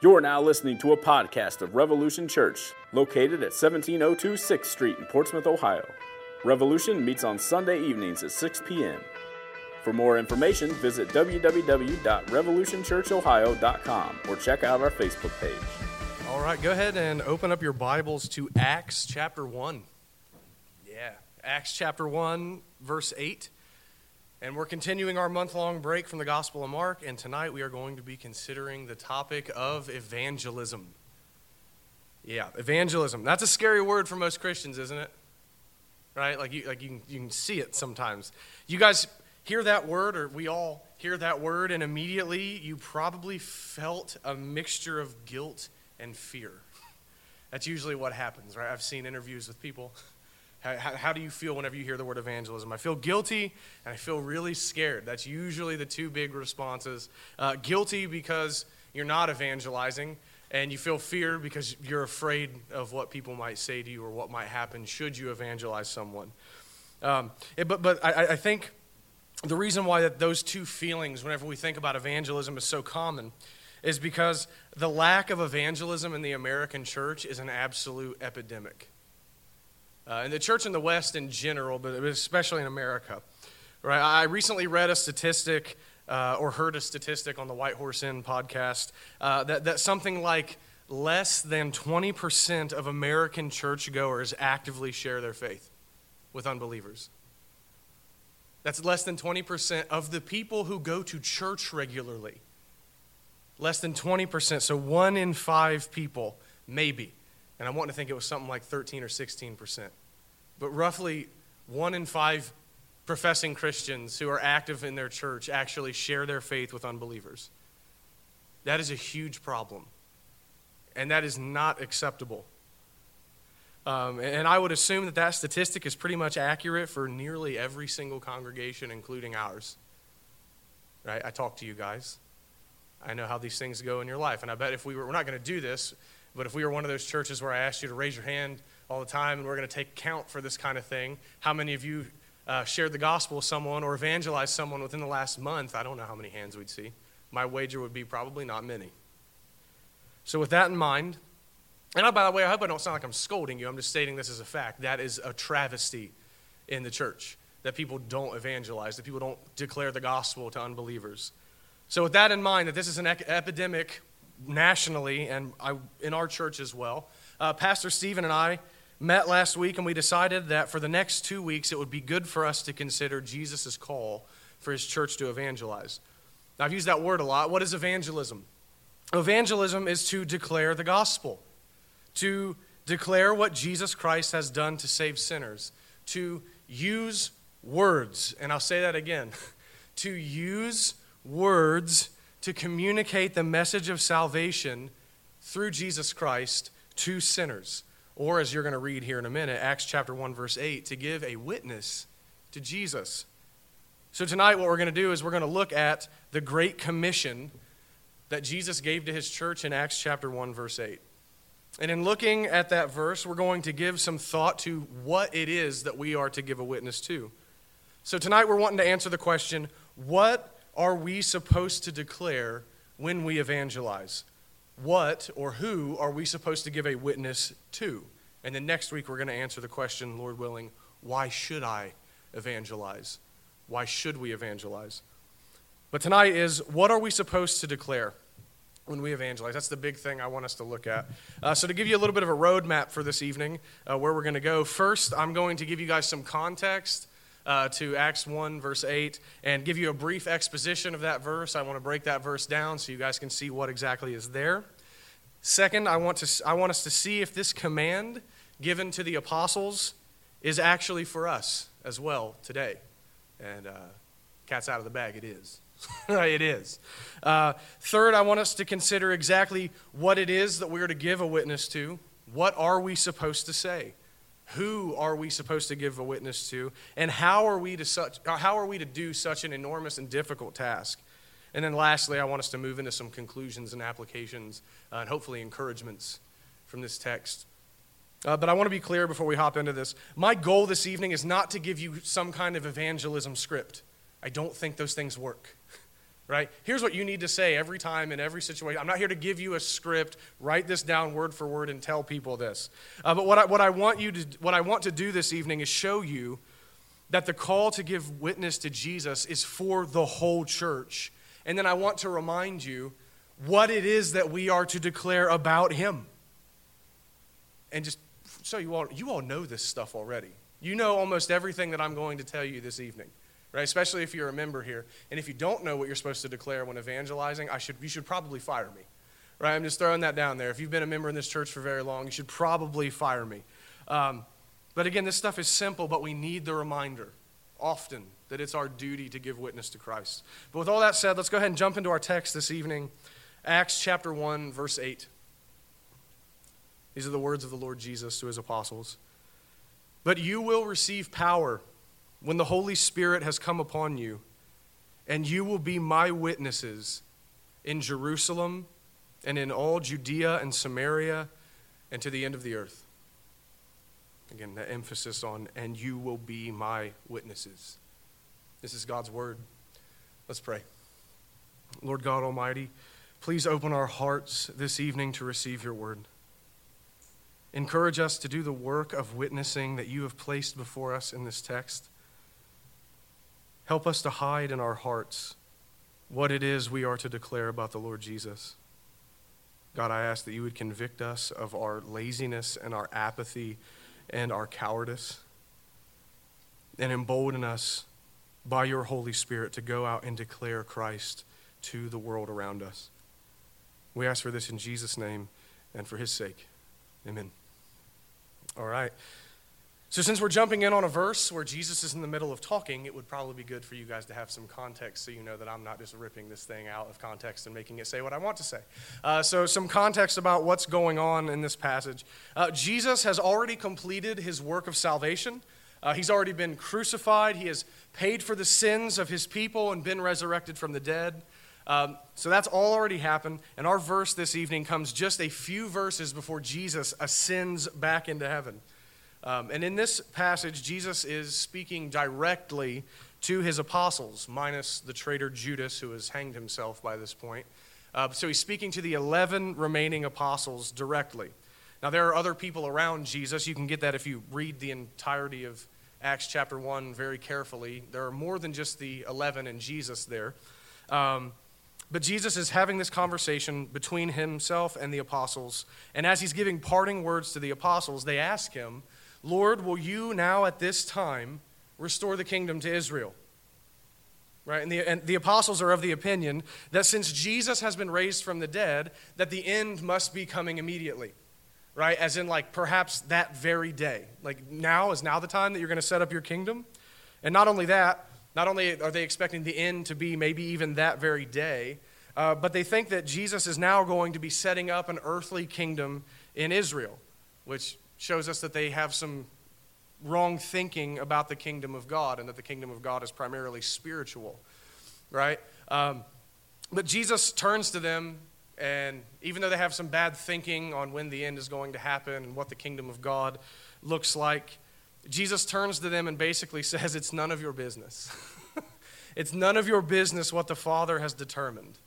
You're now listening to a podcast of Revolution Church, located at 1702 6th Street in Portsmouth, Ohio. Revolution meets on Sunday evenings at 6 p.m. For more information, visit www.revolutionchurchohio.com or check out our Facebook page. All right, go ahead and open up your Bibles to Acts chapter 1. Yeah, Acts chapter 1, verse 8. And we're continuing our month long break from the Gospel of Mark, and tonight we are going to be considering the topic of evangelism. Yeah, evangelism. That's a scary word for most Christians, isn't it? Right? Like, you, like you, you can see it sometimes. You guys hear that word, or we all hear that word, and immediately you probably felt a mixture of guilt and fear. That's usually what happens, right? I've seen interviews with people. How, how, do you feel whenever you hear the word evangelism? I feel guilty and I feel really scared. That's usually the two big responses. Uh, guilty because you're not evangelizing, and you feel fear because you're afraid of what people might say to you or what might happen should you evangelize someone. Um, it, but but I, I think the reason why that those two feelings, whenever we think about evangelism, is so common is because the lack of evangelism in the American church is an absolute epidemic uh, in the church in the West in general, but especially in America. Right? I recently read a statistic uh, or heard a statistic on the White Horse Inn podcast uh, that, that something like less than 20% of American churchgoers actively share their faith with unbelievers. That's less than 20% of the people who go to church regularly. Less than 20%. So one in five people, maybe, and I want to think it was something like 13 or 16 percent. But roughly one in five professing Christians who are active in their church actually share their faith with unbelievers. That is a huge problem, and that is not acceptable. Um, and I would assume that that statistic is pretty much accurate for nearly every single congregation, including ours. Right? I talk to you guys. I know how these things go in your life. And I bet if we were, we're not going to do this, but if we were one of those churches where I asked you to raise your hand all the time and we're going to take count for this kind of thing, how many of you uh, shared the gospel with someone or evangelized someone within the last month? I don't know how many hands we'd see. My wager would be probably not many. So, with that in mind, and I, by the way, I hope I don't sound like I'm scolding you. I'm just stating this as a fact. That is a travesty in the church that people don't evangelize, that people don't declare the gospel to unbelievers. So, with that in mind, that this is an epidemic nationally and I, in our church as well, uh, Pastor Stephen and I met last week and we decided that for the next two weeks it would be good for us to consider Jesus' call for his church to evangelize. Now, I've used that word a lot. What is evangelism? Evangelism is to declare the gospel, to declare what Jesus Christ has done to save sinners, to use words, and I'll say that again, to use words to communicate the message of salvation through Jesus Christ to sinners. Or, as you're going to read here in a minute, Acts chapter 1, verse 8, to give a witness to Jesus. So, tonight, what we're going to do is we're going to look at the Great Commission that Jesus gave to his church in Acts chapter 1, verse 8. And in looking at that verse, we're going to give some thought to what it is that we are to give a witness to. So, tonight, we're wanting to answer the question what are we supposed to declare when we evangelize? What or who are we supposed to give a witness to? And then next week, we're going to answer the question, Lord willing, why should I evangelize? Why should we evangelize? But tonight is what are we supposed to declare when we evangelize? That's the big thing I want us to look at. Uh, so, to give you a little bit of a roadmap for this evening, uh, where we're going to go, first, I'm going to give you guys some context uh, to Acts 1, verse 8, and give you a brief exposition of that verse. I want to break that verse down so you guys can see what exactly is there. Second, I want, to, I want us to see if this command given to the apostles is actually for us as well today. And uh, cat's out of the bag, it is. it is. Uh, third, I want us to consider exactly what it is that we're to give a witness to. What are we supposed to say? Who are we supposed to give a witness to? And how are we to, such, how are we to do such an enormous and difficult task? And then lastly, I want us to move into some conclusions and applications uh, and hopefully encouragements from this text. Uh, but I want to be clear before we hop into this. My goal this evening is not to give you some kind of evangelism script. I don't think those things work. Right? Here's what you need to say every time in every situation. I'm not here to give you a script, write this down word for word, and tell people this. Uh, but what I, what, I want you to, what I want to do this evening is show you that the call to give witness to Jesus is for the whole church. And then I want to remind you what it is that we are to declare about him. And just so you all, you all know this stuff already. You know almost everything that I'm going to tell you this evening right? Especially if you're a member here. And if you don't know what you're supposed to declare when evangelizing, I should, you should probably fire me, right? I'm just throwing that down there. If you've been a member in this church for very long, you should probably fire me. Um, but again, this stuff is simple, but we need the reminder often that it's our duty to give witness to Christ. But with all that said, let's go ahead and jump into our text this evening Acts chapter 1, verse 8. These are the words of the Lord Jesus to his apostles. But you will receive power when the Holy Spirit has come upon you, and you will be my witnesses in Jerusalem and in all Judea and Samaria and to the end of the earth. Again, the emphasis on, and you will be my witnesses. This is God's word. Let's pray. Lord God Almighty, please open our hearts this evening to receive your word. Encourage us to do the work of witnessing that you have placed before us in this text. Help us to hide in our hearts what it is we are to declare about the Lord Jesus. God, I ask that you would convict us of our laziness and our apathy and our cowardice, and embolden us by your Holy Spirit to go out and declare Christ to the world around us. We ask for this in Jesus' name and for his sake. Amen. All right. So, since we're jumping in on a verse where Jesus is in the middle of talking, it would probably be good for you guys to have some context so you know that I'm not just ripping this thing out of context and making it say what I want to say. Uh, so, some context about what's going on in this passage. Uh, Jesus has already completed his work of salvation. Uh, he's already been crucified. He has paid for the sins of his people and been resurrected from the dead. Um, so that's all already happened. And our verse this evening comes just a few verses before Jesus ascends back into heaven. Um, and in this passage, Jesus is speaking directly to his apostles, minus the traitor Judas, who has hanged himself by this point. Uh, so he's speaking to the 11 remaining apostles directly. Now, there are other people around Jesus. You can get that if you read the entirety of Acts chapter 1 very carefully. There are more than just the 11 and Jesus there. Um, but Jesus is having this conversation between himself and the apostles. And as he's giving parting words to the apostles, they ask him, Lord, will you now at this time restore the kingdom to Israel? Right? And the, and the apostles are of the opinion that since Jesus has been raised from the dead, that the end must be coming immediately. Right? As in, like, perhaps that very day. Like, now is now the time that you're going to set up your kingdom? And not only that, not only are they expecting the end to be maybe even that very day, uh, but they think that Jesus is now going to be setting up an earthly kingdom in Israel, which shows us that they have some wrong thinking about the kingdom of God and that the kingdom of God is primarily spiritual, right? Um, but Jesus turns to them, and even though they have some bad thinking on when the end is going to happen and what the kingdom of God looks like, Jesus turns to them and basically says, It's none of your business. it's none of your business what the Father has determined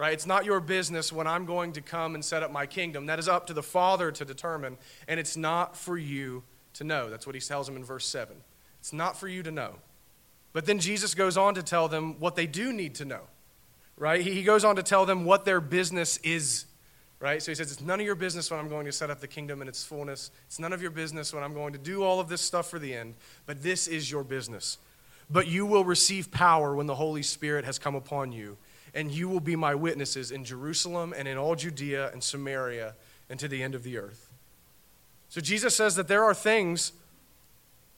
right? It's not your business when I'm going to come and set up my kingdom. That is up to the Father to determine, and it's not for you to know. That's what he tells them in verse 7. It's not for you to know. But then Jesus goes on to tell them what they do need to know, right? He goes on to tell them what their business is, right? So he says, It's none of your business when I'm going to set up the kingdom in its fullness. It's none of your business when I'm going to do all of this stuff for the end, but this is your business. But you will receive power when the Holy Spirit has come upon you and you will be my witnesses in Jerusalem and in all Judea and Samaria and to the end of the earth. So Jesus says that there are things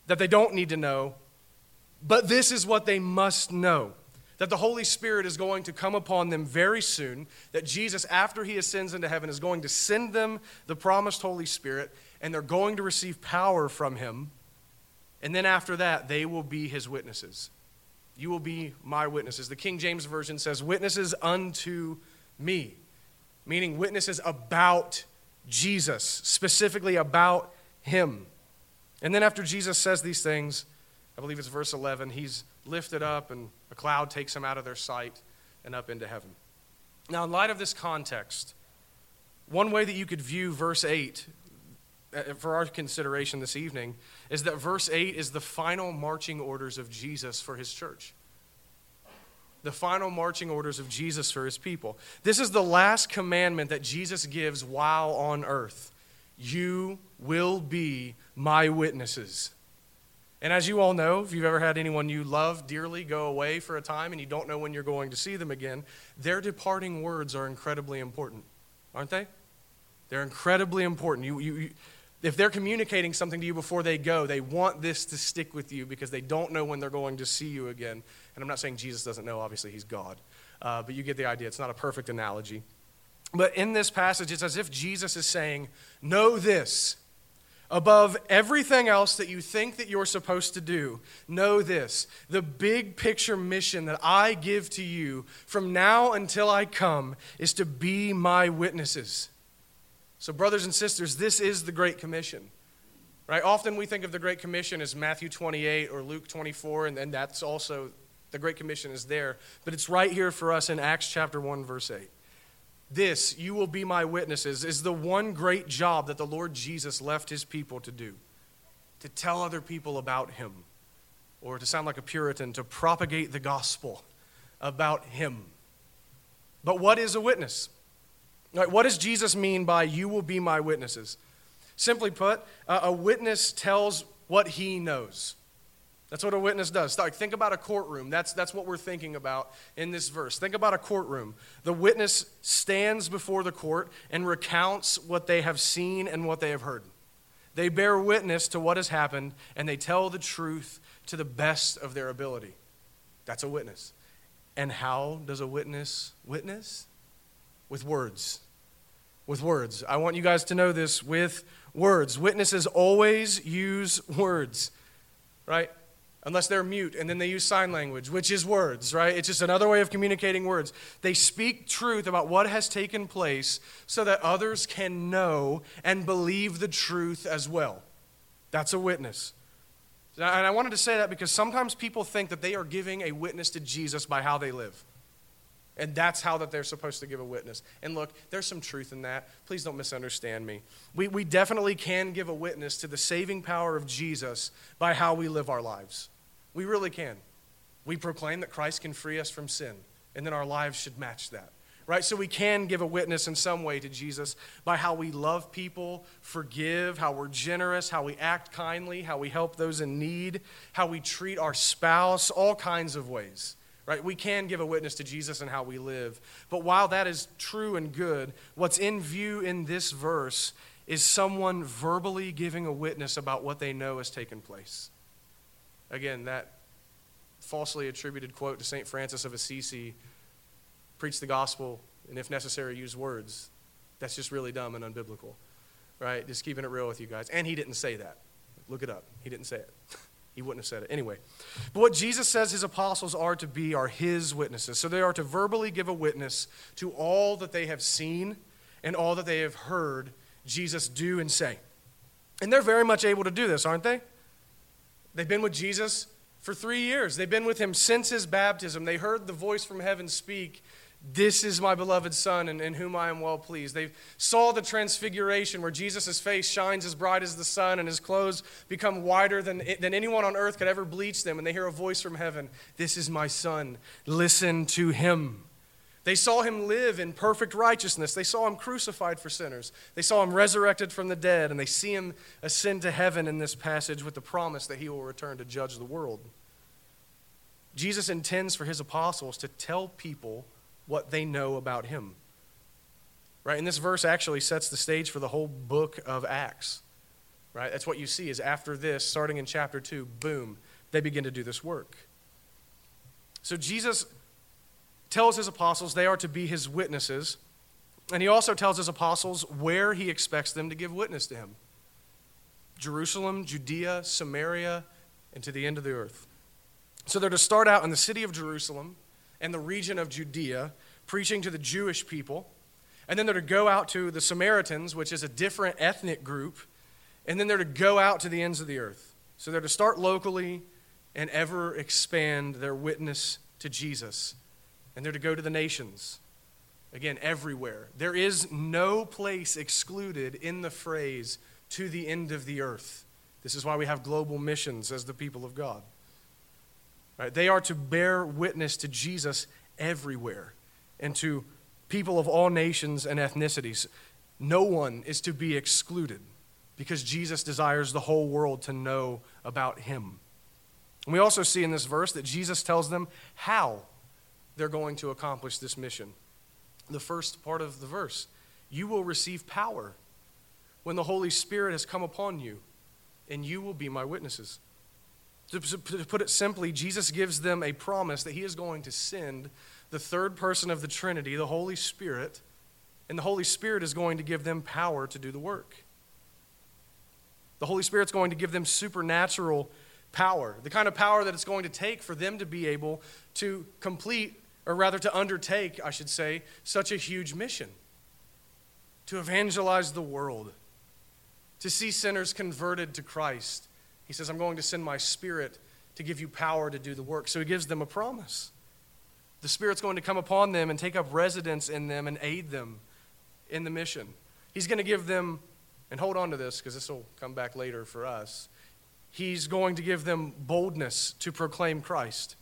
that they don't need to know, but this is what they must know that the Holy Spirit is going to come upon them very soon, that Jesus, after he ascends into heaven, is going to send them the promised Holy Spirit, and they're going to receive power from him. And then after that, they will be his witnesses. You will be my witnesses. The King James Version says, witnesses unto me, meaning witnesses about Jesus, specifically about him. And then after Jesus says these things, I believe it's verse 11, he's lifted up and a cloud takes him out of their sight. and up into heaven. Now, in light of this context, one way that you could view verse 8 uh, for our consideration this evening is that verse 8 is the final marching orders of Jesus for his church. The final marching orders of Jesus for his people. This is the last commandment that Jesus gives while on earth. You will be my witnesses. And as you all know, if you've ever had anyone you love dearly go away for a time and you don't know when you're going to see them again, their departing words are incredibly important, aren't they? They're incredibly important. You, you, if they're communicating something to you before they go, they want this to stick with you because they don't know when they're going to see you again. And I'm not saying Jesus doesn't know, obviously, he's God. Uh, but you get the idea. It's not a perfect analogy. But in this passage, it's as if Jesus is saying, Know this above everything else that you think that you're supposed to do, know this the big picture mission that I give to you from now until I come is to be my witnesses. So, brothers and sisters, this is the Great Commission. Right? Often we think of the Great Commission as Matthew 28 or Luke 24, and, then that's also the Great Commission is there. But it's right here for us in Acts chapter 1, verse 8. This, you will be my witnesses, is the one great job that the Lord Jesus left his people to do to tell other people about him, or to sound like a Puritan, to propagate the gospel about him. But what is a witness? Right, what does Jesus mean by you will be my witnesses? Simply put, a witness tells what he knows. That's what a witness does. Like, think about a courtroom. That's, that's what we're thinking about in this verse. Think about a courtroom. The witness stands before the court and recounts what they have seen and what they have heard. They bear witness to what has happened and they tell the truth to the best of their ability. That's a witness. And how does a witness witness? With words. With words. I want you guys to know this with words. Witnesses always use words, right? unless they're mute and then they use sign language, which is words, right? It's just another way of communicating words. They speak truth about what has taken place so that others can know and believe the truth as well. That's a witness. And I wanted to say that because sometimes people think that they are giving a witness to Jesus by how they live. And that's how that they're supposed to give a witness. And look, there's some truth in that. Please don't misunderstand me. We, we definitely can give a witness to the saving power of Jesus by how we live our lives. We really can. We proclaim that Christ can free us from sin, and then our lives should match that. Right? So we can give a witness in some way to Jesus by how we love people, forgive, how we're generous, how we act kindly, how we help those in need, how we treat our spouse, all kinds of ways. Right? We can give a witness to Jesus and how we live. But while that is true and good, what's in view in this verse is someone verbally giving a witness about what they know has taken place. Again, that falsely attributed quote to St. Francis of Assisi preach the gospel and, if necessary, use words. That's just really dumb and unbiblical, right? Just keeping it real with you guys. And he didn't say that. Look it up. He didn't say it. he wouldn't have said it. Anyway, but what Jesus says his apostles are to be are his witnesses. So they are to verbally give a witness to all that they have seen and all that they have heard Jesus do and say. And they're very much able to do this, aren't they? They've been with Jesus for three years. They've been with him since his baptism. They heard the voice from heaven speak, This is my beloved Son, in, in whom I am well pleased. They saw the transfiguration where Jesus' face shines as bright as the sun and his clothes become whiter than, than anyone on earth could ever bleach them. And they hear a voice from heaven, This is my Son. Listen to him. They saw him live in perfect righteousness. They saw him crucified for sinners. They saw him resurrected from the dead, and they see him ascend to heaven in this passage with the promise that he will return to judge the world. Jesus intends for his apostles to tell people what they know about him. Right? And this verse actually sets the stage for the whole book of Acts. Right? That's what you see is after this, starting in chapter 2, boom, they begin to do this work. So Jesus tells his apostles they are to be his witnesses. And he also tells his apostles where he expects them to give witness to him Jerusalem, Judea, Samaria, and to the end of the earth. So they're to start out in the city of Jerusalem and the region of Judea, preaching to the Jewish people. And then they're to go out to the Samaritans, which is a different ethnic group. And then they're to go out to the ends of the earth. So they're to start locally and ever expand their witness to Jesus and they're to go to the nations. Again, everywhere. There is no place excluded in the phrase to the end of the earth. This is why we have global missions as the people of God. Right? They are to bear witness to Jesus everywhere and to people of all nations and ethnicities. No one is to be excluded because Jesus desires the whole world to know about him. And we also see in this verse that Jesus tells them how they're going to accomplish this mission. The first part of the verse you will receive power when the Holy Spirit has come upon you, and you will be my witnesses. To put it simply, Jesus gives them a promise that he is going to send the third person of the Trinity, the Holy Spirit, and the Holy Spirit is going to give them power to do the work. The Holy Spirit's going to give them supernatural power, the kind of power that it's going to take for them to be able to complete, or rather to undertake, I should say, such a huge mission to evangelize the world, to see sinners converted to Christ. He says, I'm going to send my Spirit to give you power to do the work. So he gives them a promise. The Spirit's going to come upon them and take up residence in them and aid them in the mission. He's going to give them, and hold on to this because this will come back later for us. He's going to give them boldness to proclaim Christ.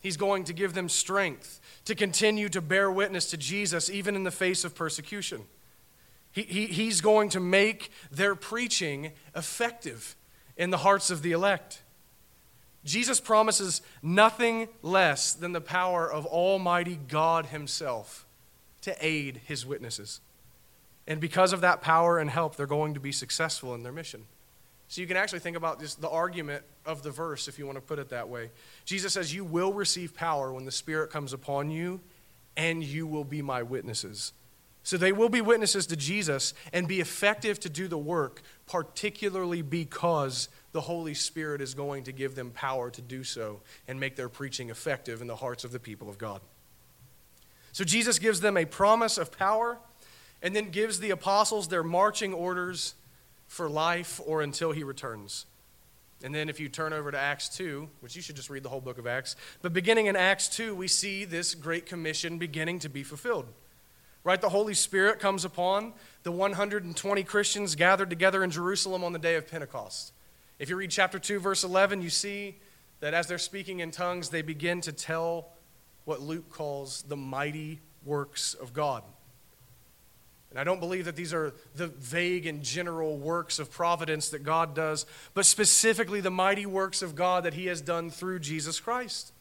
He's going to give them strength to continue to bear witness to Jesus even in the face of persecution. He, he, he's going to make their preaching effective in the hearts of the elect. Jesus promises nothing less than the power of Almighty God Himself to aid His witnesses. And because of that power and help, they're going to be successful in their mission. So you can actually think about this, the argument of the verse, if you want to put it that way. Jesus says, You will receive power when the Spirit comes upon you, and you will be my witnesses. So they will be witnesses to Jesus and be effective to do the work, particularly because the Holy Spirit is going to give them power to do so and make their preaching effective in the hearts of the people of God. So Jesus gives them a promise of power and then gives the apostles their marching orders for life or until he returns. And then if you turn over to Acts 2, which you should just read the whole book of Acts, but beginning in Acts 2, we see this great commission beginning to be fulfilled. Right? The Holy Spirit comes upon the 120 Christians gathered together in Jerusalem on the day of Pentecost. If you read chapter 2, verse 11, you see that as they're speaking in tongues, they begin to tell what Luke calls the mighty works of God. And I don't believe that these are the vague and general works of providence that God does, but specifically the mighty works of God that He has done through Jesus Christ.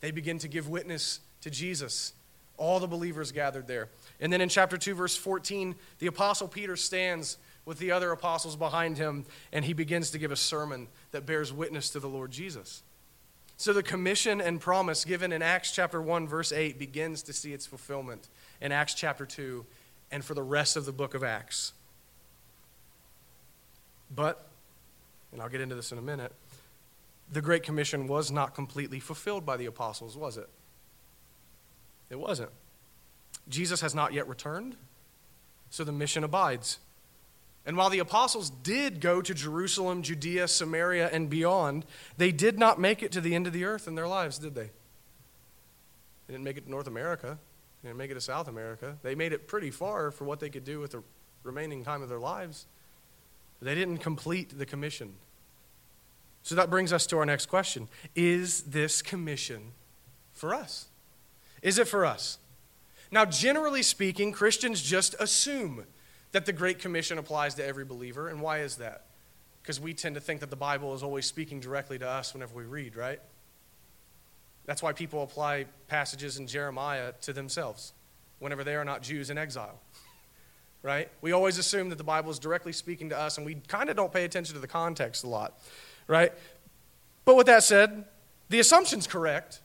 They begin to give witness to Jesus. All the believers gathered there. And then in chapter 2, verse 14, the Apostle Peter stands with the other apostles behind him, and he begins to give a sermon that bears witness to the Lord Jesus. So the commission and promise given in Acts chapter 1, verse 8, begins to see its fulfillment in Acts chapter 2 and for the rest of the book of Acts. But, and I'll get into this in a minute, the Great Commission was not completely fulfilled by the apostles, was it? It wasn't. Jesus has not yet returned, so the mission abides. And while the apostles did go to Jerusalem, Judea, Samaria, and beyond, they did not make it to the end of the earth in their lives, did they? They didn't make it to North America. They didn't make it to South America. They made it pretty far for what they could do with the remaining time of their lives. They didn't complete the commission. So that brings us to our next question Is this commission for us? Is it for us? Now, generally speaking, Christians just assume that the Great Commission applies to every believer. And why is that? Because we tend to think that the Bible is always speaking directly to us whenever we read, right? That's why people apply passages in Jeremiah to themselves whenever they are not Jews in exile. Right? We always assume that the Bible is directly speaking to us, and we kind of don't pay attention to the context a lot. Right? But with that said, the assumption's correct.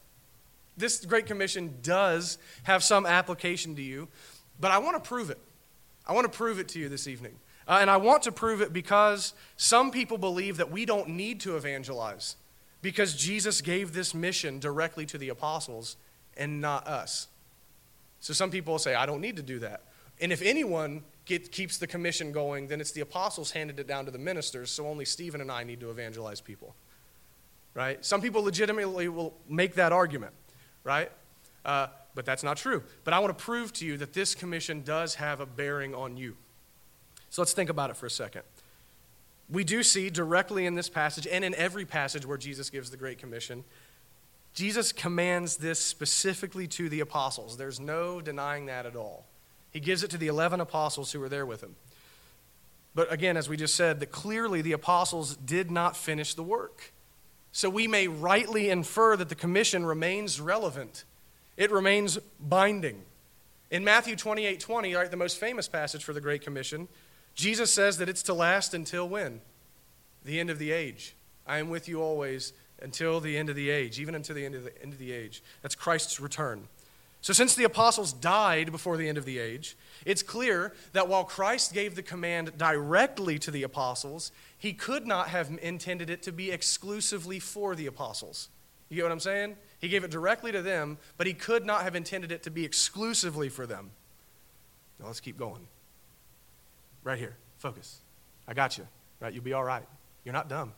This Great Commission does have some application to you, but I want to prove it. I want to prove it to you this evening. Uh, and I want to prove it because some people believe that we don't need to evangelize because Jesus gave this mission directly to the apostles and not us. So some people say, I don't need to do that. And if anyone get, keeps the commission going, then it's the apostles handed it down to the ministers, so only Stephen and I need to evangelize people. Right? Some people legitimately will make that argument, right? Uh, but that's not true. But I want to prove to you that this commission does have a bearing on you. So let's think about it for a second. We do see directly in this passage and in every passage where Jesus gives the Great Commission, Jesus commands this specifically to the apostles. There's no denying that at all. He gives it to the 11 apostles who were there with him. But again, as we just said, that clearly the apostles did not finish the work. So we may rightly infer that the commission remains relevant, it remains binding. In Matthew 28 20, right, the most famous passage for the Great Commission, Jesus says that it's to last until when? The end of the age. I am with you always until the end of the age, even until the end of the end of the age. That's Christ's return. So, since the apostles died before the end of the age, it's clear that while Christ gave the command directly to the apostles, he could not have intended it to be exclusively for the apostles. You get what I'm saying? He gave it directly to them, but he could not have intended it to be exclusively for them. Now, let's keep going. Right here, focus. I got you, right? You'll be all right. You're not dumb.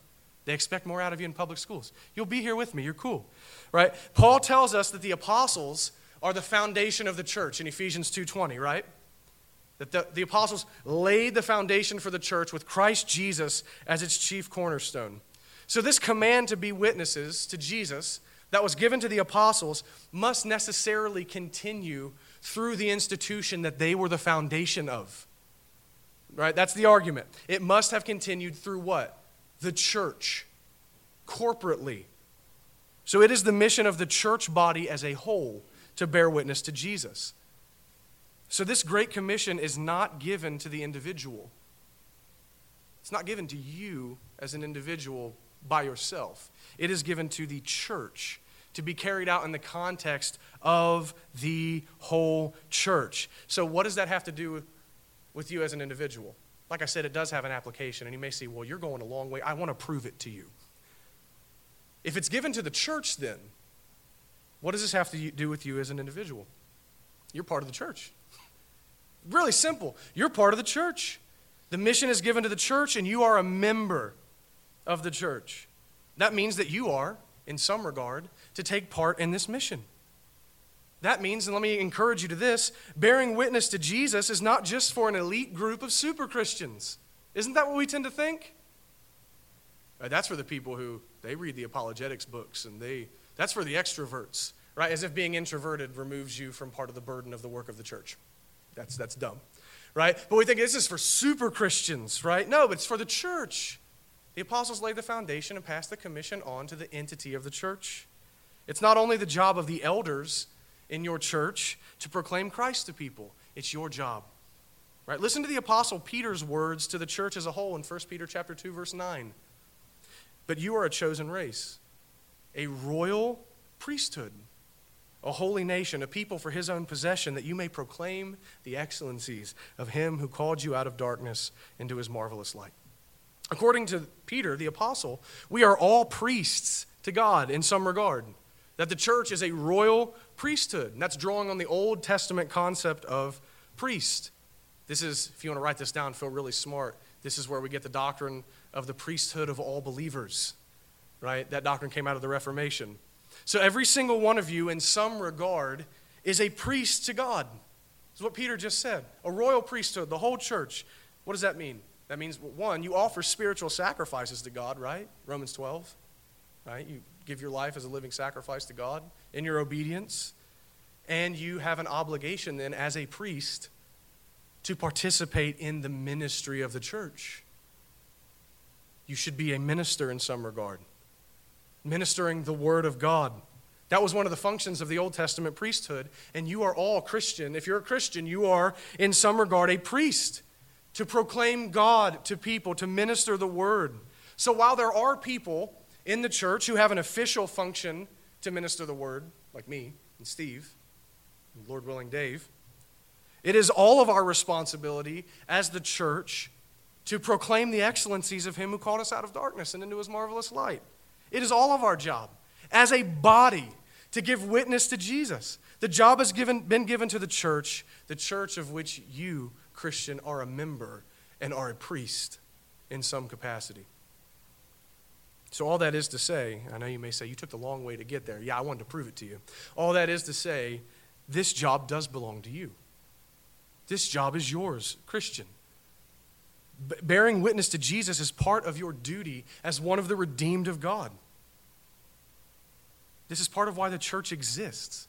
They expect more out of you in public schools. You'll be here with me. You're cool, right? Paul tells us that the apostles are the foundation of the church in Ephesians 2:20, right? That the, the apostles laid the foundation for the church with Christ Jesus as its chief cornerstone. So this command to be witnesses to Jesus that was given to the apostles must necessarily continue through the institution that they were the foundation of. Right? That's the argument. It must have continued through what? The church, corporately. So it is the mission of the church body as a whole to bear witness to Jesus. So, this Great Commission is not given to the individual. It's not given to you as an individual by yourself. It is given to the church to be carried out in the context of the whole church. So, what does that have to do with you as an individual? Like I said, it does have an application, and you may say, well, you're going a long way. I want to prove it to you. If it's given to the church, then, what does this have to do with you as an individual? You're part of the church. Really simple. You're part of the church. The mission is given to the church, and you are a member of the church. That means that you are, in some regard, to take part in this mission. That means, and let me encourage you to this bearing witness to Jesus is not just for an elite group of super Christians. Isn't that what we tend to think? Uh, that's for the people who they read the apologetics books and they that's for the extroverts, right? As if being introverted removes you from part of the burden of the work of the church. That's that's dumb. Right? But we think this is for super Christians, right? No, but it's for the church. The apostles laid the foundation and passed the commission on to the entity of the church. It's not only the job of the elders in your church to proclaim Christ to people, it's your job. Right? Listen to the apostle Peter's words to the church as a whole in 1 Peter chapter 2 verse 9. But you are a chosen race, a royal priesthood, a holy nation, a people for his own possession, that you may proclaim the excellencies of him who called you out of darkness into his marvelous light. According to Peter, the apostle, we are all priests to God in some regard. That the church is a royal priesthood. And that's drawing on the Old Testament concept of priest. This is, if you want to write this down, feel really smart. This is where we get the doctrine of the priesthood of all believers, right? That doctrine came out of the Reformation. So every single one of you, in some regard, is a priest to God. That's what Peter just said. A royal priesthood, the whole church. What does that mean? That means, one, you offer spiritual sacrifices to God, right? Romans 12, right? You give your life as a living sacrifice to God in your obedience. And you have an obligation then, as a priest, to participate in the ministry of the church. You should be a minister in some regard, ministering the Word of God. That was one of the functions of the Old Testament priesthood. And you are all Christian. If you're a Christian, you are, in some regard, a priest to proclaim God to people, to minister the Word. So while there are people in the church who have an official function to minister the Word, like me and Steve, and Lord willing, Dave, it is all of our responsibility as the church to proclaim the excellencies of Him who called us out of darkness and into His marvelous light. It is all of our job as a body to give witness to Jesus. The job has given, been given to the church, the church of which you, Christian, are a member and are a priest in some capacity. So, all that is to say, I know you may say, you took the long way to get there. Yeah, I wanted to prove it to you. All that is to say, this job does belong to you. This job is yours, Christian. Bearing witness to Jesus is part of your duty as one of the redeemed of God. This is part of why the church exists.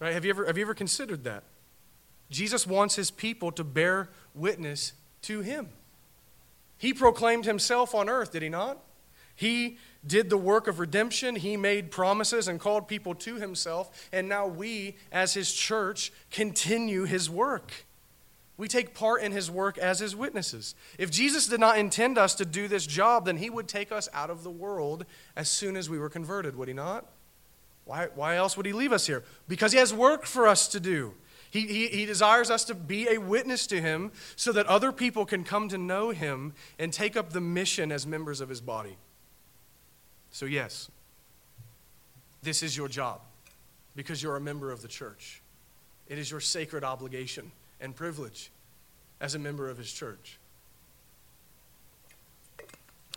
Right? Have you ever, have you ever considered that? Jesus wants his people to bear witness to him. He proclaimed himself on earth, did he not? He did the work of redemption. He made promises and called people to himself. And now we, as his church, continue his work. We take part in his work as his witnesses. If Jesus did not intend us to do this job, then he would take us out of the world as soon as we were converted, would he not? Why, why else would he leave us here? Because he has work for us to do. He, he, he desires us to be a witness to him so that other people can come to know him and take up the mission as members of his body. So, yes, this is your job because you're a member of the church. It is your sacred obligation and privilege as a member of his church.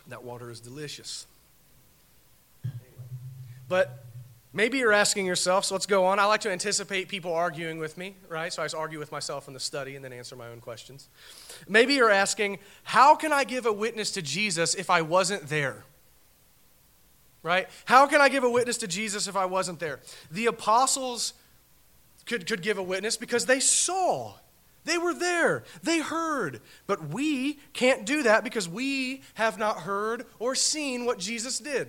That water is delicious. But maybe you're asking yourself, so let's go on. I like to anticipate people arguing with me, right? So I just argue with myself in the study and then answer my own questions. Maybe you're asking, how can I give a witness to Jesus if I wasn't there? right? How can I give a witness to Jesus if I wasn't there? The apostles could, could give a witness because they saw. They were there. They heard. But we can't do that because we have not heard or seen what Jesus did.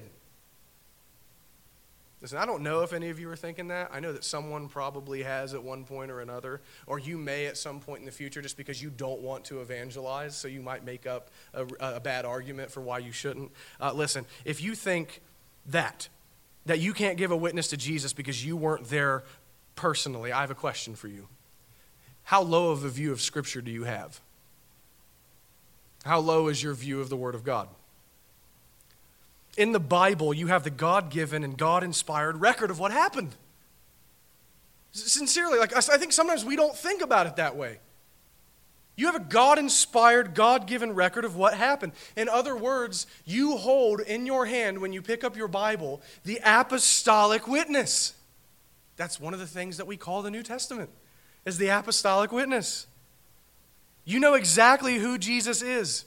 Listen, I don't know if any of you are thinking that. I know that someone probably has at one point or another, or you may at some point in the future just because you don't want to evangelize, so you might make up a, a bad argument for why you shouldn't. Uh, listen, if you think that, that you can't give a witness to Jesus because you weren't there personally, I have a question for you. How low of a view of Scripture do you have? How low is your view of the Word of God? In the Bible, you have the God given and God inspired record of what happened. Sincerely, like I think sometimes we don't think about it that way. You have a God inspired, God given record of what happened. In other words, you hold in your hand when you pick up your Bible the apostolic witness. That's one of the things that we call the New Testament is the apostolic witness. You know exactly who Jesus is.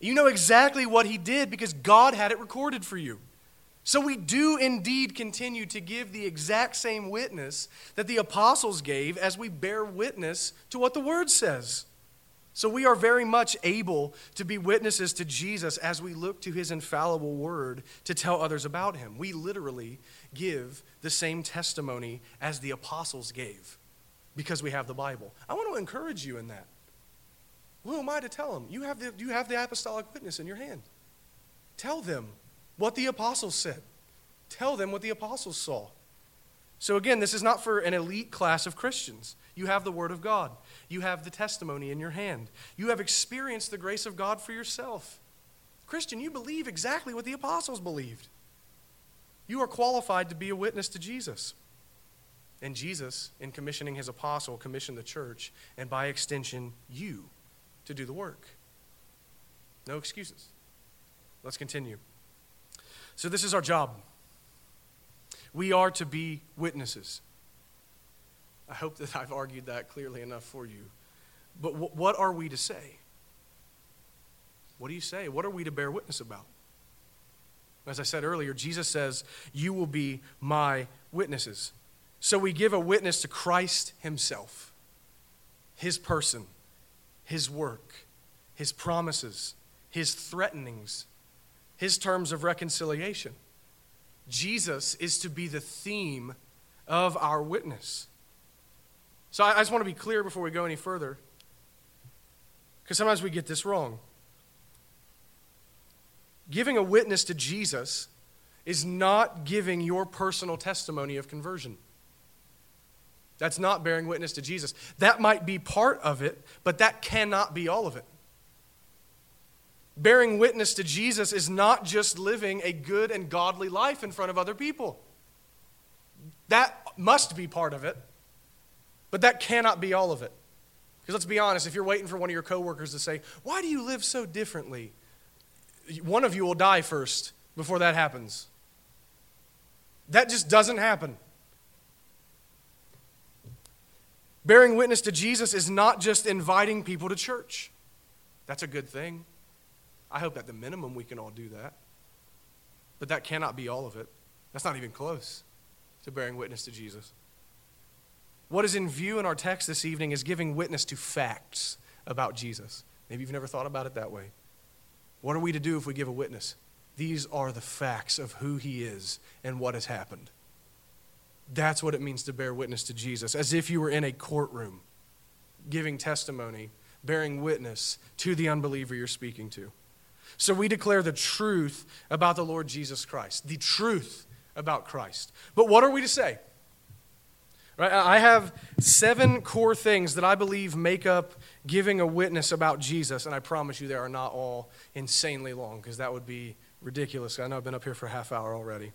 You know exactly what he did because God had it recorded for you. So we do indeed continue to give the exact same witness that the apostles gave as we bear witness to what the word says. So we are very much able to be witnesses to Jesus as we look to his infallible word to tell others about him. We literally give the same testimony as the apostles gave because we have the Bible. I want to encourage you in that. Who am I to tell them? You have the, you have the apostolic witness in your hand. Tell them what the apostles said, tell them what the apostles saw. So, again, this is not for an elite class of Christians. You have the Word of God. You have the testimony in your hand. You have experienced the grace of God for yourself. Christian, you believe exactly what the apostles believed. You are qualified to be a witness to Jesus. And Jesus, in commissioning his apostle, commissioned the church, and by extension, you, to do the work. No excuses. Let's continue. So, this is our job. We are to be witnesses. I hope that I've argued that clearly enough for you. But w- what are we to say? What do you say? What are we to bear witness about? As I said earlier, Jesus says, You will be my witnesses. So we give a witness to Christ Himself, His person, His work, His promises, His threatenings, His terms of reconciliation. Jesus is to be the theme of our witness. So I, just want to be clear before we go any further, because sometimes we get this wrong. Giving a witness to Jesus is not giving your personal testimony of conversion. That's not bearing witness to Jesus. That might be part of it, but that cannot be all of it. Bearing witness to Jesus is not just living a good and godly life in front of other people. That must be part of it. But that cannot be all of it. Because let's be honest, if you're waiting for one of your coworkers to say, Why do you live so differently? one of you will die first before that happens. That just doesn't happen. Bearing witness to Jesus is not just inviting people to church. That's a good thing. I hope at the minimum we can all do that. But that cannot be all of it. That's not even close to bearing witness to Jesus. What is in view in our text this evening is giving witness to facts about Jesus. Maybe you've never thought about it that way. What are we to do if we give a witness? These are the facts of who he is and what has happened. That's what it means to bear witness to Jesus, as if you were in a courtroom giving testimony, bearing witness to the unbeliever you're speaking to. So we declare the truth about the Lord Jesus Christ, the truth about Christ. But what are we to say? Right? I have seven core things that I believe make up giving a witness about Jesus, and I promise you they are not all insanely long because that would be ridiculous. I know I've been up here for a half hour already.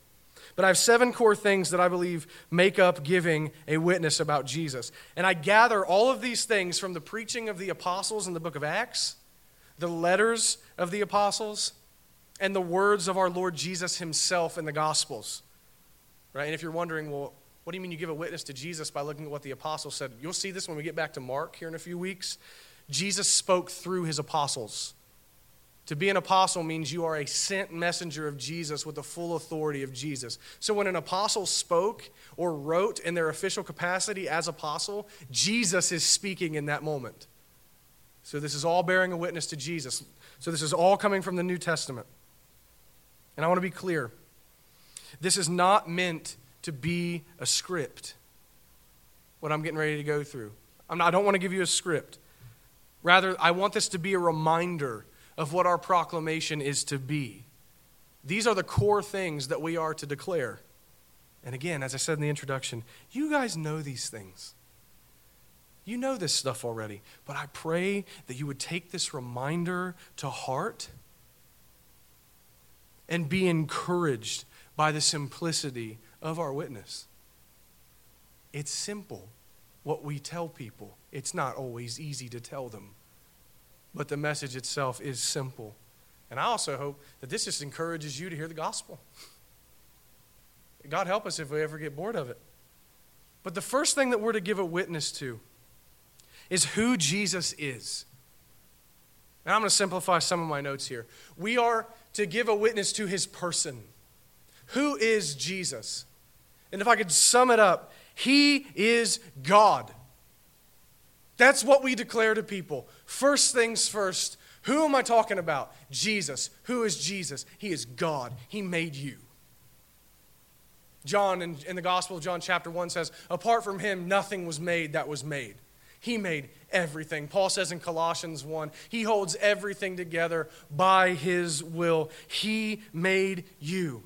But I have seven core things that I believe make up giving a witness about Jesus. And I gather all of these things from the preaching of the apostles in the book of Acts, the letters of the apostles, and the words of our Lord Jesus himself in the Gospels. Right? And if you're wondering, well, what do you mean you give a witness to Jesus by looking at what the apostles said? You'll see this when we get back to Mark here in a few weeks. Jesus spoke through his apostles. To be an apostle means you are a sent messenger of Jesus with the full authority of Jesus. So when an apostle spoke or wrote in their official capacity as apostle, Jesus is speaking in that moment. So this is all bearing a witness to Jesus. So this is all coming from the New Testament. And I want to be clear this is not meant to be a script, what I'm getting ready to go through. Not, I don't want to give you a script. Rather, I want this to be a reminder of what our proclamation is to be. These are the core things that we are to declare. And again, as I said in the introduction, you guys know these things. You know this stuff already. But I pray that you would take this reminder to heart and be encouraged by the simplicity of our witness. It's simple what we tell people. It's not always easy to tell them, but the message itself is simple. And I also hope that this just encourages you to hear the gospel. God help us if we ever get bored of it. But the first thing that we're to give a witness to is who Jesus is. And I'm going to simplify some of my notes here. We are to give a witness to his person. Who is Jesus? And if I could sum it up, He is God. That's what we declare to people. First things first. Who am I talking about? Jesus. Who is Jesus? He is God. He made you. John in, in the Gospel of John, chapter 1 says, Apart from him, nothing was made that was made. He made everything. Paul says in Colossians 1, He holds everything together by His will. He made you.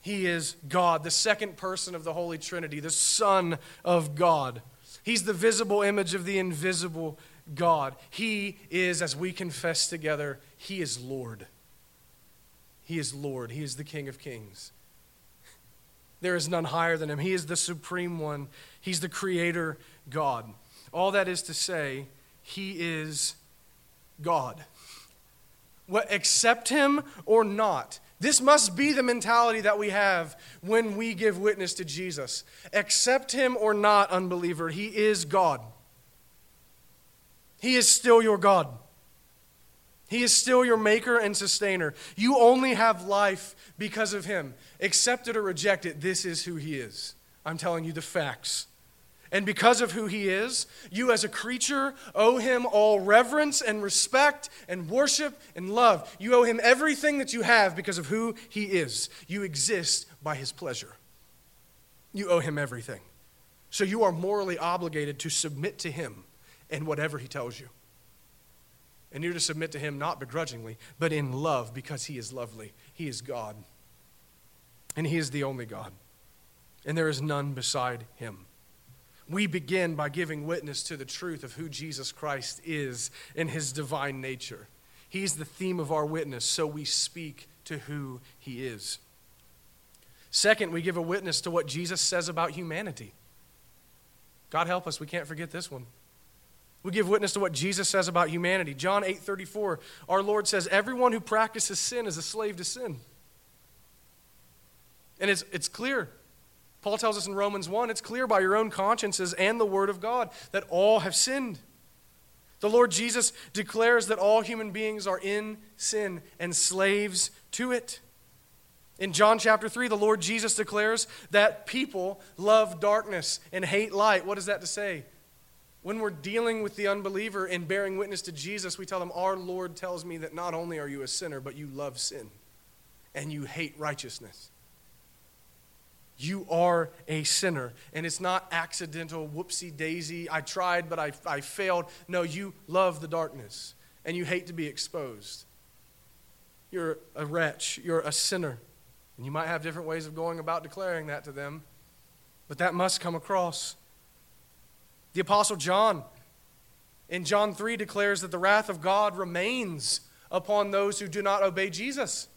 He is God, the second person of the Holy Trinity, the Son of God. He's the visible image of the invisible God. He is, as we confess together, He is Lord. He is Lord. He is the King of Kings. There is none higher than Him. He is the supreme one. He's the Creator God. All that is to say, He is God. What, accept Him or not, this must be the mentality that we have when we give witness to Jesus. Accept him or not, unbeliever, he is God. He is still your God. He is still your maker and sustainer. You only have life because of him. Accept it or reject it, this is who he is. I'm telling you the facts. And because of who he is, you as a creature owe him all reverence and respect and worship and love. You owe him everything that you have because of who he is. You exist by his pleasure. You owe him everything. So you are morally obligated to submit to him in whatever he tells you. And you're to submit to him not begrudgingly, but in love because he is lovely. He is God. And he is the only God. And there is none beside him we begin by giving witness to the truth of who Jesus Christ is in his divine nature. He's the theme of our witness, so we speak to who he is. Second, we give a witness to what Jesus says about humanity. God help us, we can't forget this one. We give witness to what Jesus says about humanity. John 8:34, our Lord says, "Everyone who practices sin is a slave to sin." And it's, it's clear. Paul tells us in Romans 1, it's clear by your own consciences and the word of God that all have sinned. The Lord Jesus declares that all human beings are in sin and slaves to it. In John chapter 3, the Lord Jesus declares that people love darkness and hate light. What is that to say? When we're dealing with the unbeliever and bearing witness to Jesus, we tell them, Our Lord tells me that not only are you a sinner, but you love sin and you hate righteousness. You are a sinner. And it's not accidental, whoopsie daisy, I tried, but I, I failed. No, you love the darkness and you hate to be exposed. You're a wretch, you're a sinner. And you might have different ways of going about declaring that to them, but that must come across. The Apostle John in John 3 declares that the wrath of God remains upon those who do not obey Jesus.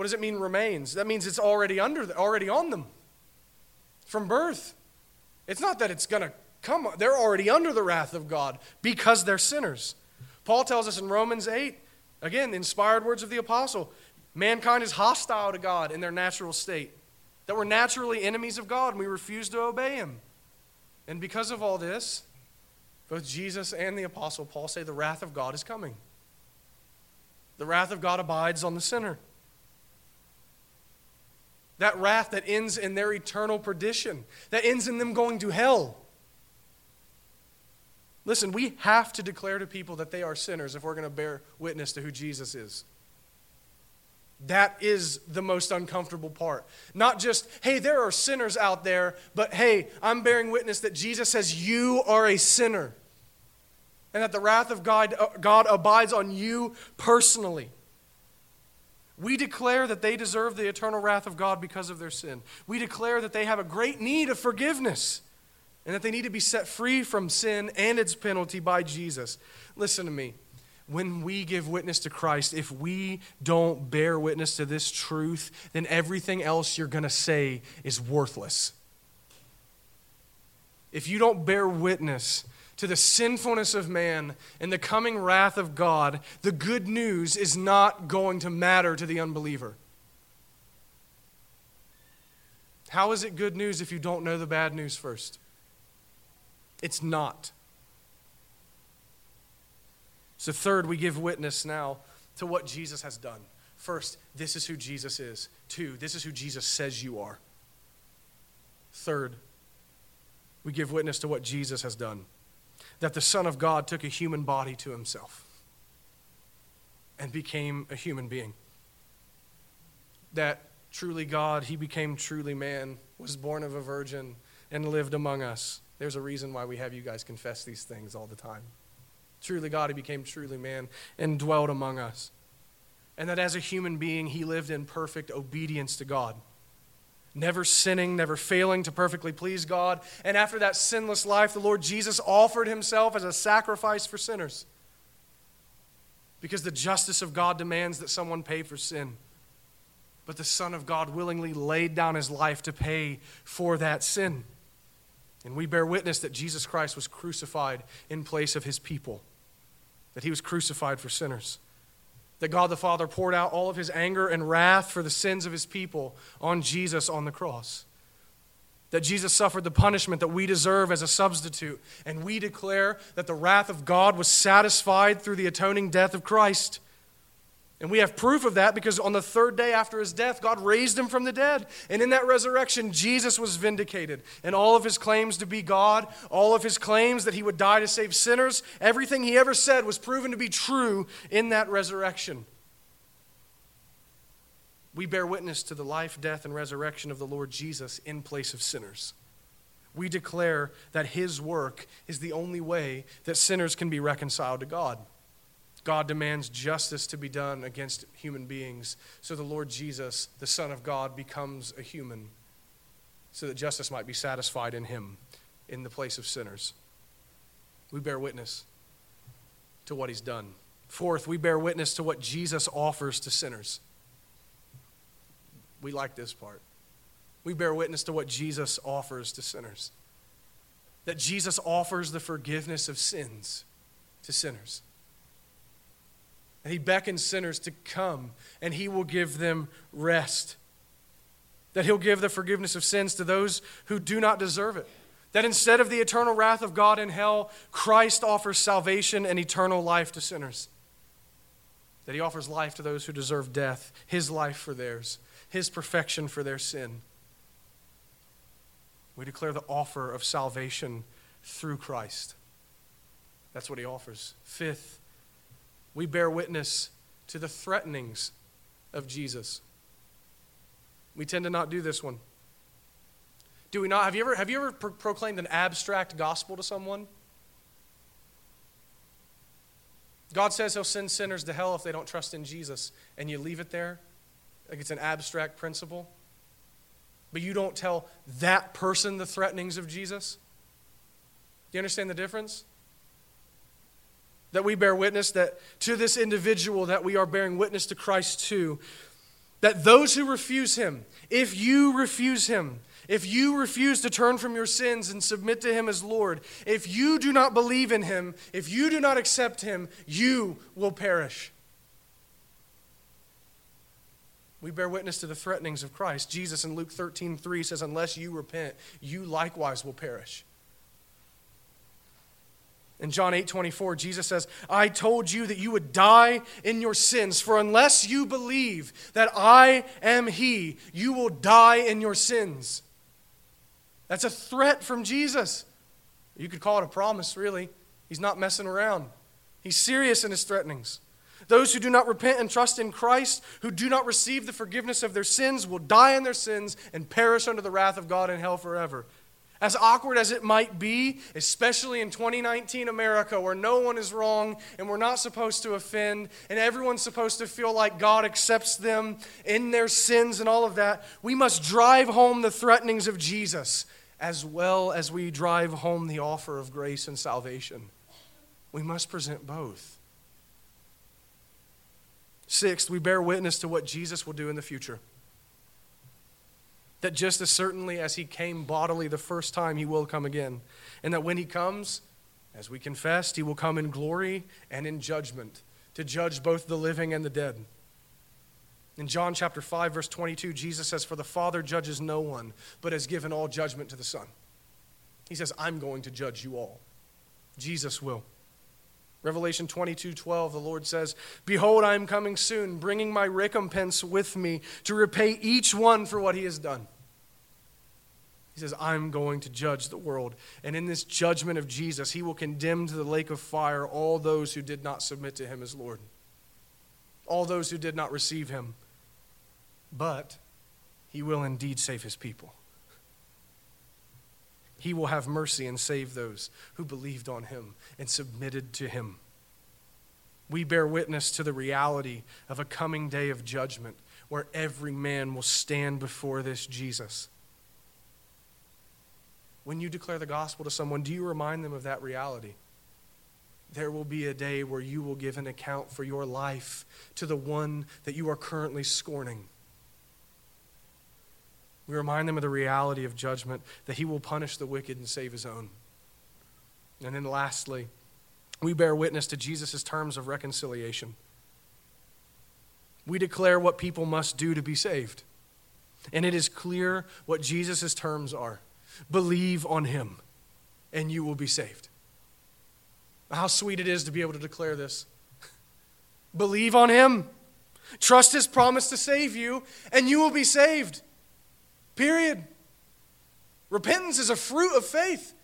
What does it mean remains? That means it's already under already on them from birth. It's not that it's going to come they're already under the wrath of God because they're sinners. Paul tells us in Romans 8, again, the inspired words of the apostle, mankind is hostile to God in their natural state. That we're naturally enemies of God and we refuse to obey him. And because of all this, both Jesus and the Apostle Paul say the wrath of God is coming. The wrath of God abides on the sinner. That wrath that ends in their eternal perdition, that ends in them going to hell. Listen, we have to declare to people that they are sinners if we're going to bear witness to who Jesus is. That is the most uncomfortable part. Not just, hey, there are sinners out there, but hey, I'm bearing witness that Jesus says you are a sinner and that the wrath of God, uh, God abides on you personally. We declare that they deserve the eternal wrath of God because of their sin. We declare that they have a great need of forgiveness and that they need to be set free from sin and its penalty by Jesus. Listen to me when we give witness to Christ, if we don't bear witness to this truth, then everything else you're going to say is worthless. If you don't bear witness to the sinfulness of man and the coming wrath of God, the good news is not going to matter to the unbeliever. How is it good news if you don't know the bad news first? It's not. So, third, we give witness now to what Jesus has done. First, this is who Jesus is. Two, this is who Jesus says you are. Third, we give witness to what Jesus has done that the Son of God took a human body to himself and became a human being. That truly God, he became truly man, was born of a virgin, and lived among us. There's a reason why we have you guys confess these things all the time truly God, he became truly man and dwelt among us. And that as a human being, he lived in perfect obedience to God, never sinning, never failing to perfectly please God. And after that sinless life, the Lord Jesus offered himself as a sacrifice for sinners. Because the justice of God demands that someone pay for sin. But the Son of God willingly laid down his life to pay for that sin. And we bear witness that Jesus Christ was crucified in place of his people that he was crucified for sinners. That God the Father poured out all of his anger and wrath for the sins of his people on Jesus on the cross. That Jesus suffered the punishment that we deserve as a substitute. And we declare that the wrath of God was satisfied through the atoning death of Christ. And we have proof of that because on the third day after his death, God raised him from the dead. And in that resurrection, Jesus was vindicated. And all of his claims to be God, all of his claims that he would die to save sinners, everything he ever said was proven to be true in that resurrection. We bear witness to the life, death, and resurrection of the Lord Jesus in place of sinners. We declare that his work is the only way that sinners can be reconciled to God. God demands justice to be done against human beings. So the Lord Jesus, the Son of God, becomes a human so that justice might be satisfied in him in the place of sinners. We bear witness to what he's done. Fourth, we bear witness to what Jesus offers to sinners. We like this part. We bear witness to what Jesus offers to sinners that Jesus offers the forgiveness of sins to sinners. And he beckons sinners to come and he will give them rest. That he'll give the forgiveness of sins to those who do not deserve it. That instead of the eternal wrath of God in hell, Christ offers salvation and eternal life to sinners. That he offers life to those who deserve death, his life for theirs, his perfection for their sin. We declare the offer of salvation through Christ. That's what he offers. Fifth, we bear witness to the threatenings of Jesus. We tend to not do this one. Do we not? Have you ever, have you ever pro- proclaimed an abstract gospel to someone? God says he'll send sinners to hell if they don't trust in Jesus, and you leave it there like it's an abstract principle. But you don't tell that person the threatenings of Jesus? Do you understand the difference? That we bear witness that to this individual that we are bearing witness to Christ to, that those who refuse him, if you refuse him, if you refuse to turn from your sins and submit to Him as Lord, if you do not believe in Him, if you do not accept Him, you will perish. We bear witness to the threatenings of Christ. Jesus in Luke 13 3 says, Unless you repent, you likewise will perish. In John 8 24, Jesus says, I told you that you would die in your sins, for unless you believe that I am He, you will die in your sins. That's a threat from Jesus. You could call it a promise, really. He's not messing around, he's serious in his threatenings. Those who do not repent and trust in Christ, who do not receive the forgiveness of their sins, will die in their sins and perish under the wrath of God in hell forever. As awkward as it might be, especially in 2019 America where no one is wrong and we're not supposed to offend and everyone's supposed to feel like God accepts them in their sins and all of that, we must drive home the threatenings of Jesus as well as we drive home the offer of grace and salvation. We must present both. Sixth, we bear witness to what Jesus will do in the future. That just as certainly as he came bodily the first time, he will come again. And that when he comes, as we confessed, he will come in glory and in judgment to judge both the living and the dead. In John chapter 5, verse 22, Jesus says, For the Father judges no one, but has given all judgment to the Son. He says, I'm going to judge you all. Jesus will. Revelation 22 12, the Lord says, Behold, I am coming soon, bringing my recompense with me to repay each one for what he has done. He says, I'm going to judge the world. And in this judgment of Jesus, he will condemn to the lake of fire all those who did not submit to him as Lord, all those who did not receive him but he will indeed save his people. He will have mercy and save those who believed on him and submitted to him. We bear witness to the reality of a coming day of judgment where every man will stand before this Jesus. When you declare the gospel to someone, do you remind them of that reality? There will be a day where you will give an account for your life to the one that you are currently scorning. We remind them of the reality of judgment, that he will punish the wicked and save his own. And then lastly, we bear witness to Jesus' terms of reconciliation. We declare what people must do to be saved. And it is clear what Jesus' terms are believe on him, and you will be saved. How sweet it is to be able to declare this. believe on him, trust his promise to save you, and you will be saved. Period. Repentance is a fruit of faith.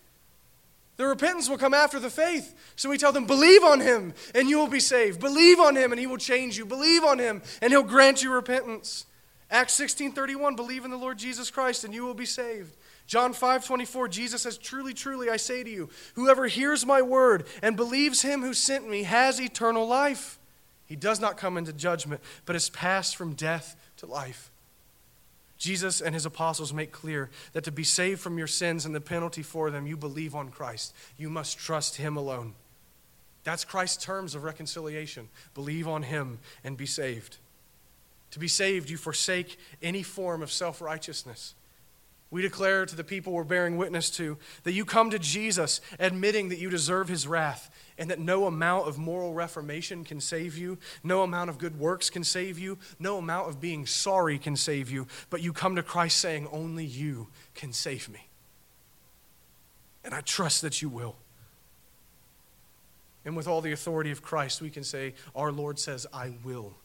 The repentance will come after the faith. So we tell them, believe on him and you will be saved. Believe on him and he will change you. Believe on him and he'll grant you repentance. Acts 16 31, believe in the Lord Jesus Christ and you will be saved. John 5 24, Jesus says, Truly, truly, I say to you, whoever hears my word and believes him who sent me has eternal life. He does not come into judgment, but has passed from death to life. Jesus and his apostles make clear that to be saved from your sins and the penalty for them, you believe on Christ. You must trust him alone. That's Christ's terms of reconciliation. Believe on him and be saved. To be saved, you forsake any form of self righteousness. We declare to the people we're bearing witness to that you come to Jesus admitting that you deserve his wrath and that no amount of moral reformation can save you, no amount of good works can save you, no amount of being sorry can save you, but you come to Christ saying, Only you can save me. And I trust that you will. And with all the authority of Christ, we can say, Our Lord says, I will.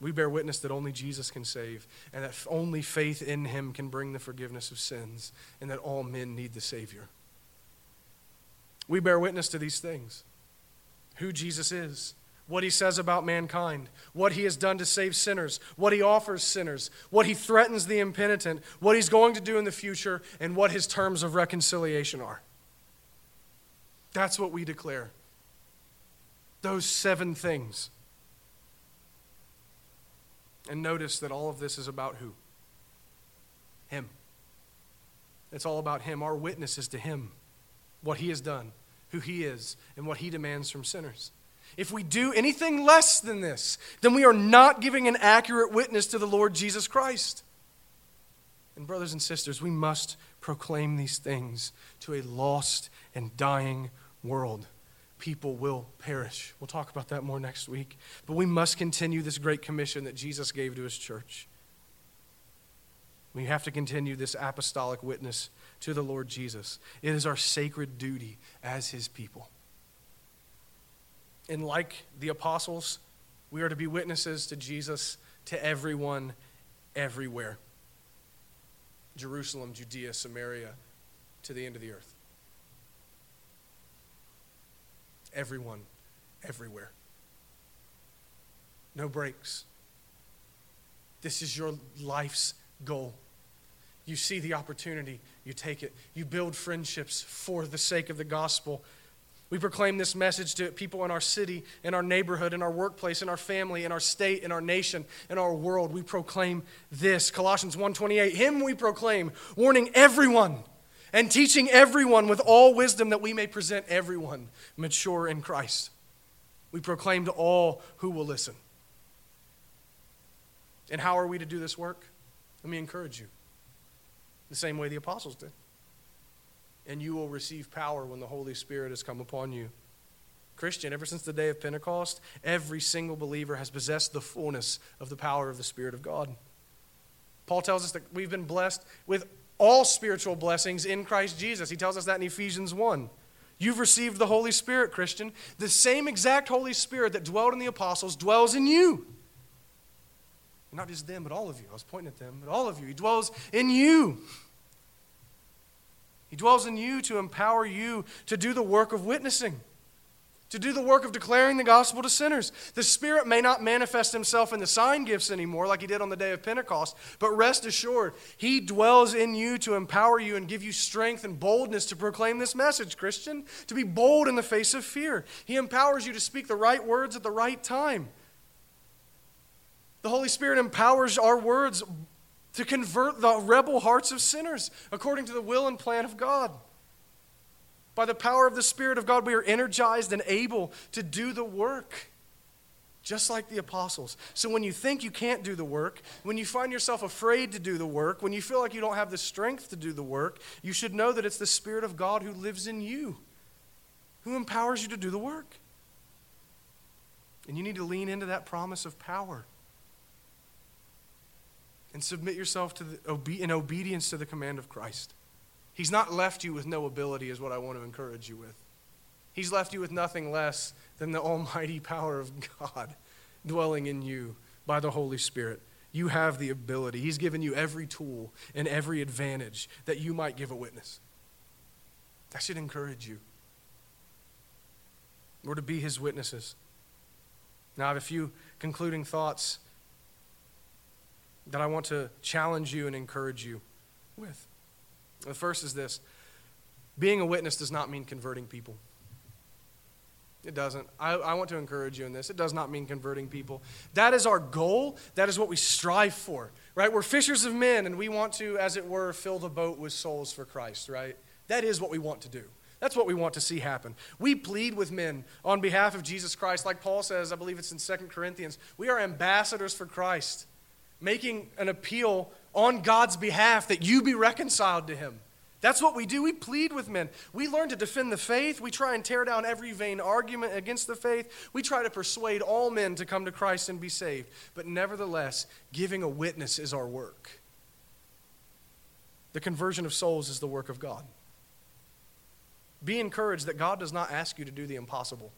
We bear witness that only Jesus can save, and that only faith in him can bring the forgiveness of sins, and that all men need the Savior. We bear witness to these things who Jesus is, what he says about mankind, what he has done to save sinners, what he offers sinners, what he threatens the impenitent, what he's going to do in the future, and what his terms of reconciliation are. That's what we declare. Those seven things. And notice that all of this is about who? Him. It's all about Him. Our witness is to Him, what He has done, who He is, and what He demands from sinners. If we do anything less than this, then we are not giving an accurate witness to the Lord Jesus Christ. And, brothers and sisters, we must proclaim these things to a lost and dying world people will perish. We'll talk about that more next week. But we must continue this great commission that Jesus gave to his church. We have to continue this apostolic witness to the Lord Jesus. It is our sacred duty as his people. And like the apostles, we are to be witnesses to Jesus to everyone, everywhere Jerusalem, Judea, Samaria, to the end of the earth. Everyone, everywhere. No breaks. This is your life's goal. You see the opportunity, you take it. You build friendships for the sake of the gospel. We proclaim this message to people in our city, in our neighborhood, in our workplace, in our family, in our state, in our nation, in our world. We proclaim this. Colossians 1:28. Him we proclaim, warning everyone and teaching everyone with all wisdom that we may present everyone mature in Christ. We proclaim to all who will listen. And how are we to do this work? Let me encourage you. The same way the apostles did. And you will receive power when the Holy Spirit has come upon you. Christian, ever since the day of Pentecost, every single believer has possessed the fullness of the power of the Spirit of God. Paul tells us that we've been blessed with all spiritual blessings in Christ Jesus. He tells us that in Ephesians 1. You've received the Holy Spirit, Christian. The same exact Holy Spirit that dwelled in the apostles dwells in you. Not just them, but all of you. I was pointing at them, but all of you. He dwells in you. He dwells in you to empower you to do the work of witnessing to do the work of declaring the gospel to sinners. The Spirit may not manifest himself in the sign gifts anymore like he did on the day of Pentecost, but rest assured, he dwells in you to empower you and give you strength and boldness to proclaim this message, Christian, to be bold in the face of fear. He empowers you to speak the right words at the right time. The Holy Spirit empowers our words to convert the rebel hearts of sinners according to the will and plan of God. By the power of the Spirit of God, we are energized and able to do the work, just like the apostles. So when you think you can't do the work, when you find yourself afraid to do the work, when you feel like you don't have the strength to do the work, you should know that it's the Spirit of God who lives in you, who empowers you to do the work. And you need to lean into that promise of power and submit yourself to the, in obedience to the command of Christ. He's not left you with no ability, is what I want to encourage you with. He's left you with nothing less than the almighty power of God dwelling in you by the Holy Spirit. You have the ability. He's given you every tool and every advantage that you might give a witness. That should encourage you. We're to be his witnesses. Now, I have a few concluding thoughts that I want to challenge you and encourage you with. The first is this being a witness does not mean converting people. It doesn't. I, I, want to encourage you in this. It does not mean converting people. That is our goal. That is what we strive for, right? We're fishers of men, and we want to, as it were, fill the boat with souls for Christ, right? That is what we want to do. That's what we want to see happen. We plead with men on behalf of Jesus Christ, like Paul says, I believe it's in 2 Corinthians. We are ambassadors for Christ, making an appeal on God's behalf that you be reconciled to him. That's what we do. We plead with men. We learn to defend the faith. We try and tear down every vain argument against the faith. We try to persuade all men to come to Christ and be saved. But nevertheless, giving a witness is our work. The conversion of souls is the work of God. Be encouraged that God does not ask you to do the impossible.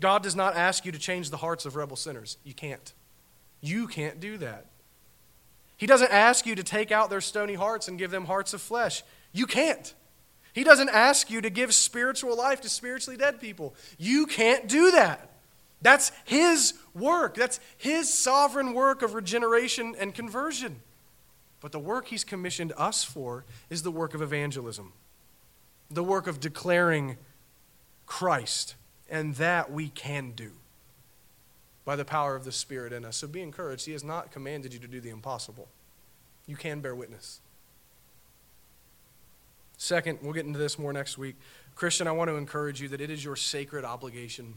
God does not ask you to change the hearts of rebel sinners. You can't. You can't do that. He doesn't ask you to take out their stony hearts and give them hearts of flesh. You can't. He doesn't ask you to give spiritual life to spiritually dead people. You can't do that. That's His work. That's His sovereign work of regeneration and conversion. But the work He's commissioned us for is the work of evangelism, the work of declaring Christ. And that we can do by the power of the Spirit in us. So be encouraged. He has not commanded you to do the impossible. You can bear witness. Second, we'll get into this more next week. Christian, I want to encourage you that it is your sacred obligation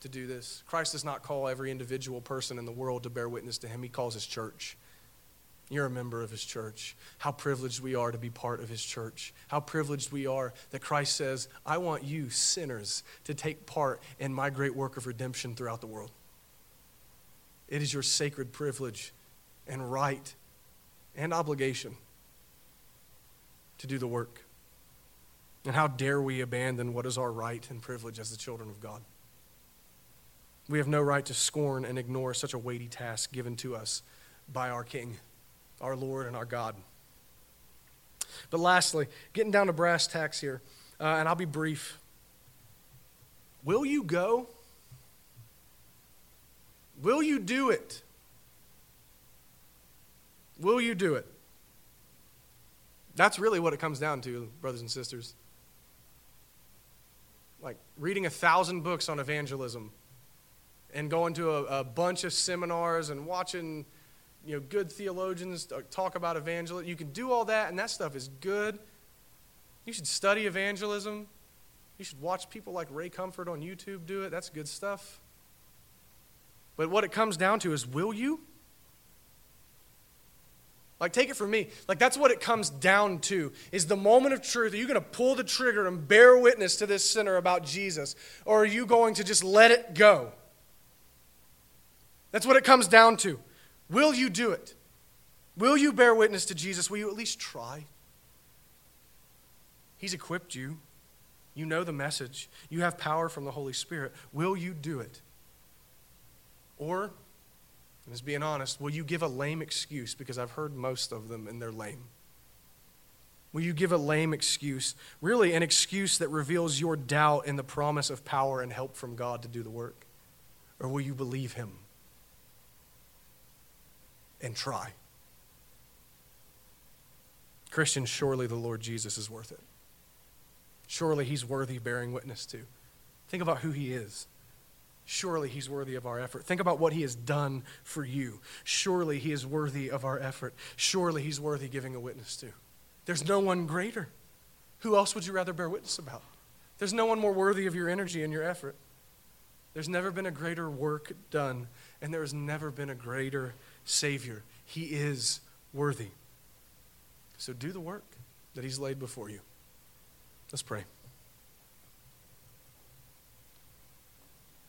to do this. Christ does not call every individual person in the world to bear witness to him, he calls his church. You're a member of his church. How privileged we are to be part of his church. How privileged we are that Christ says, I want you, sinners, to take part in my great work of redemption throughout the world. It is your sacred privilege and right and obligation to do the work. And how dare we abandon what is our right and privilege as the children of God? We have no right to scorn and ignore such a weighty task given to us by our King, our Lord, and our God. But lastly, getting down to brass tacks here, uh, and I'll be brief. Will you go? Will you do it? Will you do it? That's really what it comes down to, brothers and sisters. Like reading a thousand books on evangelism and going to a, a bunch of seminars and watching you know, good theologians talk about evangelism. You can do all that, and that stuff is good. You should study evangelism. You should watch people like Ray Comfort on YouTube do it. That's good stuff. But what it comes down to is will you? Like, take it from me. Like, that's what it comes down to is the moment of truth. Are you going to pull the trigger and bear witness to this sinner about Jesus? Or are you going to just let it go? That's what it comes down to. Will you do it? Will you bear witness to Jesus? Will you at least try? He's equipped you. You know the message. You have power from the Holy Spirit. Will you do it? Or, and being honest, will you give a lame excuse? Because I've heard most of them and they're lame. Will you give a lame excuse? Really, an excuse that reveals your doubt in the promise of power and help from God to do the work? Or will you believe Him and try? Christians, surely the Lord Jesus is worth it. Surely He's worthy bearing witness to. Think about who He is. Surely he's worthy of our effort. Think about what he has done for you. Surely he is worthy of our effort. Surely he's worthy giving a witness to. There's no one greater. Who else would you rather bear witness about? There's no one more worthy of your energy and your effort. There's never been a greater work done, and there has never been a greater Savior. He is worthy. So do the work that He's laid before you. Let's pray.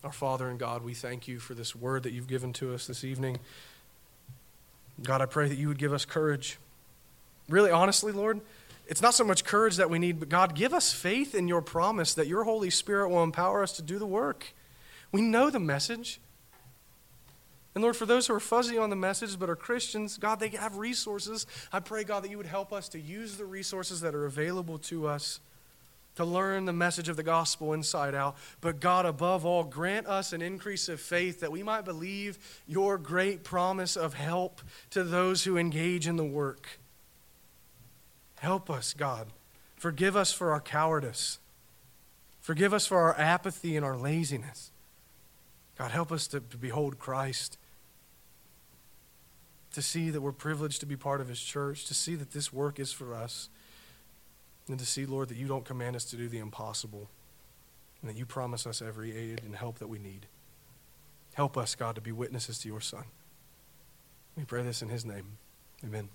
Our Father and God, we thank you for this word that you've given to us this evening. God, I pray that you would give us courage. Really, honestly, Lord, it's not so much courage that we need, but God, give us faith in your promise that your Holy Spirit will empower us to do the work. We know the message. And Lord, for those who are fuzzy on the message but are Christians, God, they have resources. I pray, God, that you would help us to use the resources that are available to us to learn the message of the gospel inside out. But God, above all, grant us an increase of faith that we might believe your great promise of help to those who engage in the work. Help us, God. Forgive us for our cowardice. Forgive us for our apathy and our laziness. God, help us to, to behold Christ, to see that we're privileged to be part of His church, to see that this work is for us. And to see, Lord, that you don't command us to do the impossible, and that you promise us every aid and help that we need. Help us, God, to be witnesses to your Son. We pray this in his name. Amen.